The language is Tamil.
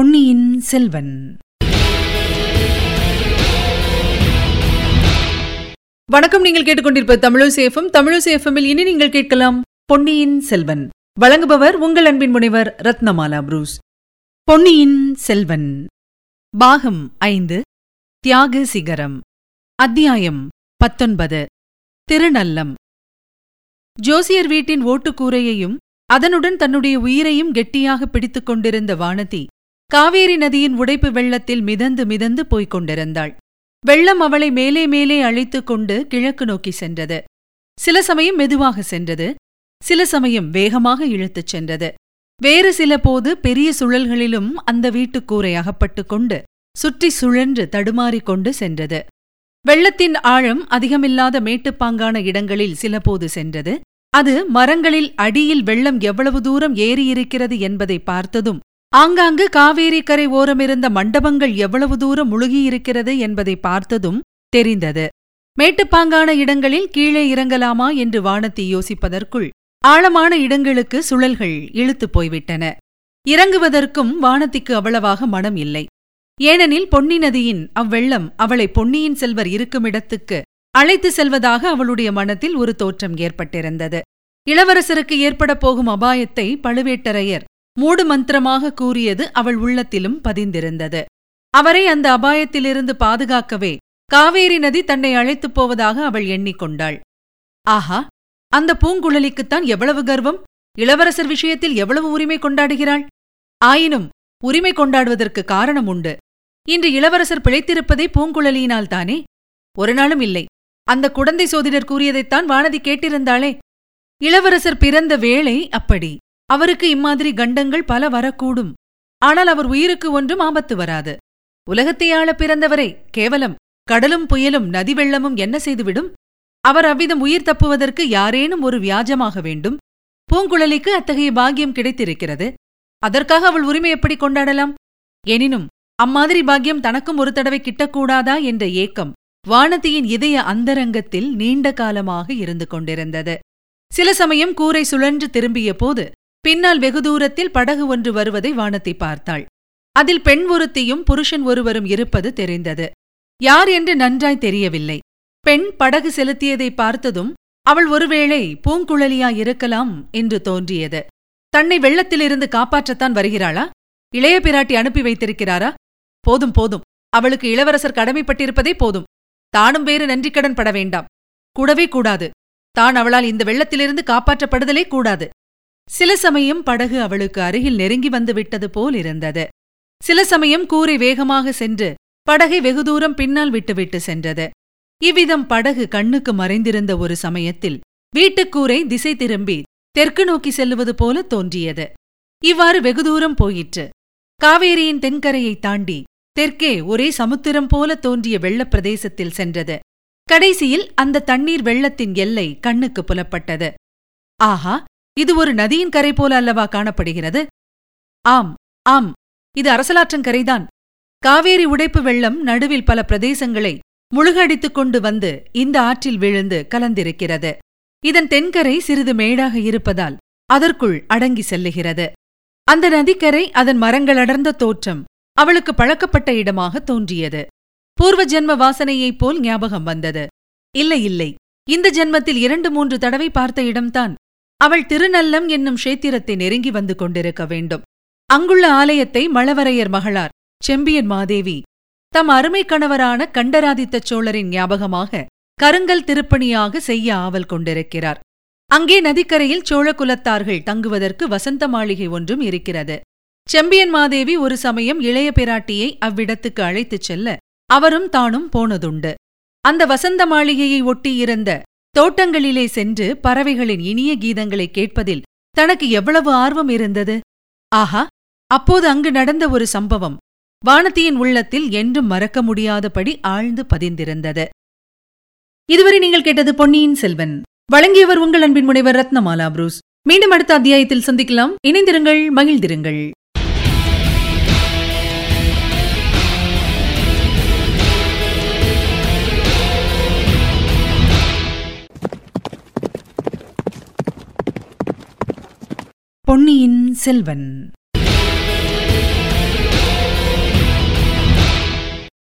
பொன்னியின் செல்வன். வணக்கம் நீங்கள் கேட்டுக்கொண்டிருப்ப தமிழசேஃபம் தமிழசேஃபமில் இனி நீங்கள் கேட்கலாம் பொன்னியின் செல்வன். வழங்குபவர் உங்கள் அன்பின் முனைவர் ரத்னமாலா புரூஸ். பொன்னியின் செல்வன். பாகம் ஐந்து தியாக சிகரம். அத்தியாயம் பத்தொன்பது திருநல்லம். ஜோசியர் வீட்டின் ஓட்டுக்கூரையையும் அதனுடன் தன்னுடைய உயிரையும் கெட்டியாக பிடித்துக் கொண்டிருந்த வானதி காவேரி நதியின் உடைப்பு வெள்ளத்தில் மிதந்து மிதந்து போய்க் கொண்டிருந்தாள். வெள்ளம் அவளை மேலே மேலே அழைத்துக் கொண்டு கிழக்கு நோக்கி சென்றது. சில சமயம் மெதுவாக சென்றது. சில சமயம் வேகமாக இழுத்துச் சென்றது. வேறு சில போது பெரிய சுழல்களிலும் அந்த வீட்டுக்கூரை அகப்பட்டுக் கொண்டு சுற்றி சுழன்று தடுமாறிக் கொண்டு சென்றது. வெள்ளத்தின் ஆழம் அதிகமில்லாத மேட்டுப்பாங்கான இடங்களில் சிலபோது சென்றது. அது மரங்களில் அடியில் வெள்ளம் எவ்வளவு தூரம் ஏறியிருக்கிறது என்பதை பார்த்ததும் ஆங்காங்கு காவேரி கரை ஓரமிருந்த மண்டபங்கள் எவ்வளவு தூரம் முழுகியிருக்கிறது என்பதை பார்த்ததும் தெரிந்தது. மேட்டுப்பாங்கான இடங்களில் கீழே இறங்கலாமா என்று வானத்தி யோசிப்பதற்குள் ஆழமான இடங்களுக்கு சுழல்கள் இழுத்துப் போய்விட்டன. இறங்குவதற்கும் வானத்திக்கு அவ்வளவாக மனம் இல்லை. ஏனெனில் பொன்னி நதியின் அவ்வெள்ளம் அவளை பொன்னியின் செல்வர் இருக்குமிடத்துக்கு அழைத்து செல்வதாக அவளுடைய மனத்தில் ஒரு தோற்றம் ஏற்பட்டிருந்தது. இளவரசருக்கு ஏற்படப் போகும் அபாயத்தை பழுவேட்டரையர் மூடு மந்திரமாக கூறியது அவள் உள்ளத்திலும் பதிந்திருந்தது. அவரை அந்த அபாயத்திலிருந்து பாதுகாக்கவே காவேரி நதி தன்னை அழைத்துப் போவதாக அவள் எண்ணிக்கொண்டாள். ஆஹா! அந்த பூங்குழலிக்குத்தான் எவ்வளவு கர்வம்? இளவரசர் விஷயத்தில் எவ்வளவு உரிமை கொண்டாடுகிறாள்? ஆயினும் உரிமை கொண்டாடுவதற்கு காரணம் உண்டு. இன்று இளவரசர் பிழைத்திருப்பதே பூங்குழலியினால் தானே ஒரு நாளும் இல்லை. அந்த குடந்தை சோதிடர் கூறியதைத்தான் வானதி கேட்டிருந்தாளே. இளவரசர் பிறந்த வேளை அப்படி. அவருக்கு இம்மாதிரி கண்டங்கள் பல வரக்கூடும். ஆனால் அவர் உயிருக்கு ஒன்றும் ஆபத்து வராது. உலகத்தையாள பிறந்தவரை கேவலம். கடலும் புயலும் நதி வெள்ளமும் என்ன செய்துவிடும்? அவர் அவ்விதம் உயிர் தப்புவதற்கு யாரேனும் ஒரு வியாஜமாக வேண்டும்? பூங்குழலிக்கு அத்தகைய பாக்கியம் கிடைத்திருக்கிறது. அதற்காக அவள் உரிமை எப்படி கொண்டாடலாம்? எனினும் அம்மாதிரி பாக்கியம் தனக்கும் ஒரு தடவை கிட்டக்கூடாதா என்ற ஏக்கம் வானதியின் இதய அந்தரங்கத்தில் நீண்ட காலமாக இருந்து கொண்டிருந்தது. சில சமயம் கூரை சுழன்று திரும்பிய போது பின்னால் வெகு தூரத்தில் படகு ஒன்று வருவதை வானத்தை பார்த்தாள். அதில் பெண் ஒருத்தியும் புருஷன் ஒருவரும் இருப்பது தெரிந்தது. யார் என்று நன்றாய் தெரியவில்லை. பெண் படகு செலுத்தியதை பார்த்ததும் அவள் ஒருவேளை பூங்குழலியா இருக்கலாம் என்று தோன்றியது. தன்னை வெள்ளத்திலிருந்து காப்பாற்றத்தான் வருகிறாளா? இளைய பிராட்டி அனுப்பி வைத்திருக்கிறாரா? போதும் போதும். அவளுக்கு இளவரசர் கடமைப்பட்டிருப்பதே போதும். தானும் வேறு நன்றிக்கடன் பட வேண்டாம். கூடவே கூடாது. தான் அவளால் இந்த வெள்ளத்திலிருந்து காப்பாற்றப்படுதலே கூடாது. சில சமயம் படகு அவளுக்கு அருகில் நெருங்கி வந்து விட்டது போல் இருந்தது. சில சமயம் கூரை வேகமாக சென்று படகை வெகு தூரம் பின்னால் விட்டுவிட்டு சென்றது. இவ்விதம் படகு கண்ணுக்கு மறைந்திருந்த ஒரு சமயத்தில் வீட்டுக்கூரை திசை திரும்பி தெற்கு நோக்கி செல்லுவது போல தோன்றியது. இவ்வாறு வெகு தூரம் போயிற்று. காவேரியின் தென்கரையை தாண்டி தெற்கே ஒரே சமுத்திரம் போல தோன்றிய வெள்ளப் பிரதேசத்தில் சென்றது. கடைசியில் அந்த தண்ணீர் வெள்ளத்தின் எல்லை கண்ணுக்கு புலப்பட்டது. ஆஹா! இது ஒரு நதியின் கரை போல அல்லவா காணப்படுகிறது? ஆம் ஆம். இது அரசலாற்றங்கரைதான் காவேரி உடைப்பு வெள்ளம் நடுவில் பல பிரதேசங்களை முழுகடித்துக் கொண்டு வந்து இந்த ஆற்றில் விழுந்து கலந்திருக்கிறது. இதன் தென்கரை சிறிது மேடாக இருப்பதால் அதற்குள் அடங்கி செல்லுகிறது. அந்த நதிக்கரை அதன் மரங்களடர்ந்த தோற்றம் அவளுக்கு பழக்கப்பட்ட இடமாக தோன்றியது. பூர்வ ஜென்ம வாசனையைப் போல் ஞாபகம் வந்தது. இல்லை இல்லை. இந்த ஜென்மத்தில் இரண்டு மூன்று தடவை பார்த்த இடம்தான் அவள் திருநல்லம் என்னும் க்ஷேத்திரத்தை நெருங்கி வந்து கொண்டிருக்க வேண்டும். அங்குள்ள ஆலயத்தை மழவரையர் மகளார் செம்பியன் மாதேவி தம் அருமை கணவரான கண்டராதித்த சோழரின் ஞாபகமாக கருங்கல் திருப்பணியாக செய்ய ஆவல் கொண்டிருக்கிறார். அங்கே நதிக்கரையில் சோழ குலத்தார்கள் தங்குவதற்கு வசந்த மாளிகை ஒன்றும் இருக்கிறது. செம்பியன் மாதேவி ஒரு சமயம் இளைய பிராட்டியை அவ்விடத்துக்கு அழைத்துச் செல்ல அவரும் தானும் போனதுண்டு. அந்த வசந்த மாளிகையை ஒட்டியிருந்த தோட்டங்களிலே சென்று பறவைகளின் இனிய கீதங்களை கேட்பதில் தனக்கு எவ்வளவு ஆர்வம் இருந்தது? ஆஹா அப்போது அங்கு நடந்த ஒரு சம்பவம். வானத்தியின் உள்ளத்தில் என்றும் மறக்க முடியாதபடி ஆழ்ந்து பதிந்திருந்தது. இதுவரை நீங்கள் கேட்டது பொன்னியின் செல்வன். வழங்கியவர் உங்கள் அன்பின் முனைவர் ரத்னமாலா புரூஸ். மீண்டும் அடுத்த அத்தியாயத்தில் சந்திக்கலாம். இணைந்திருங்கள் மகிழ்ந்திருங்கள். பொன்னியின் செல்வன்.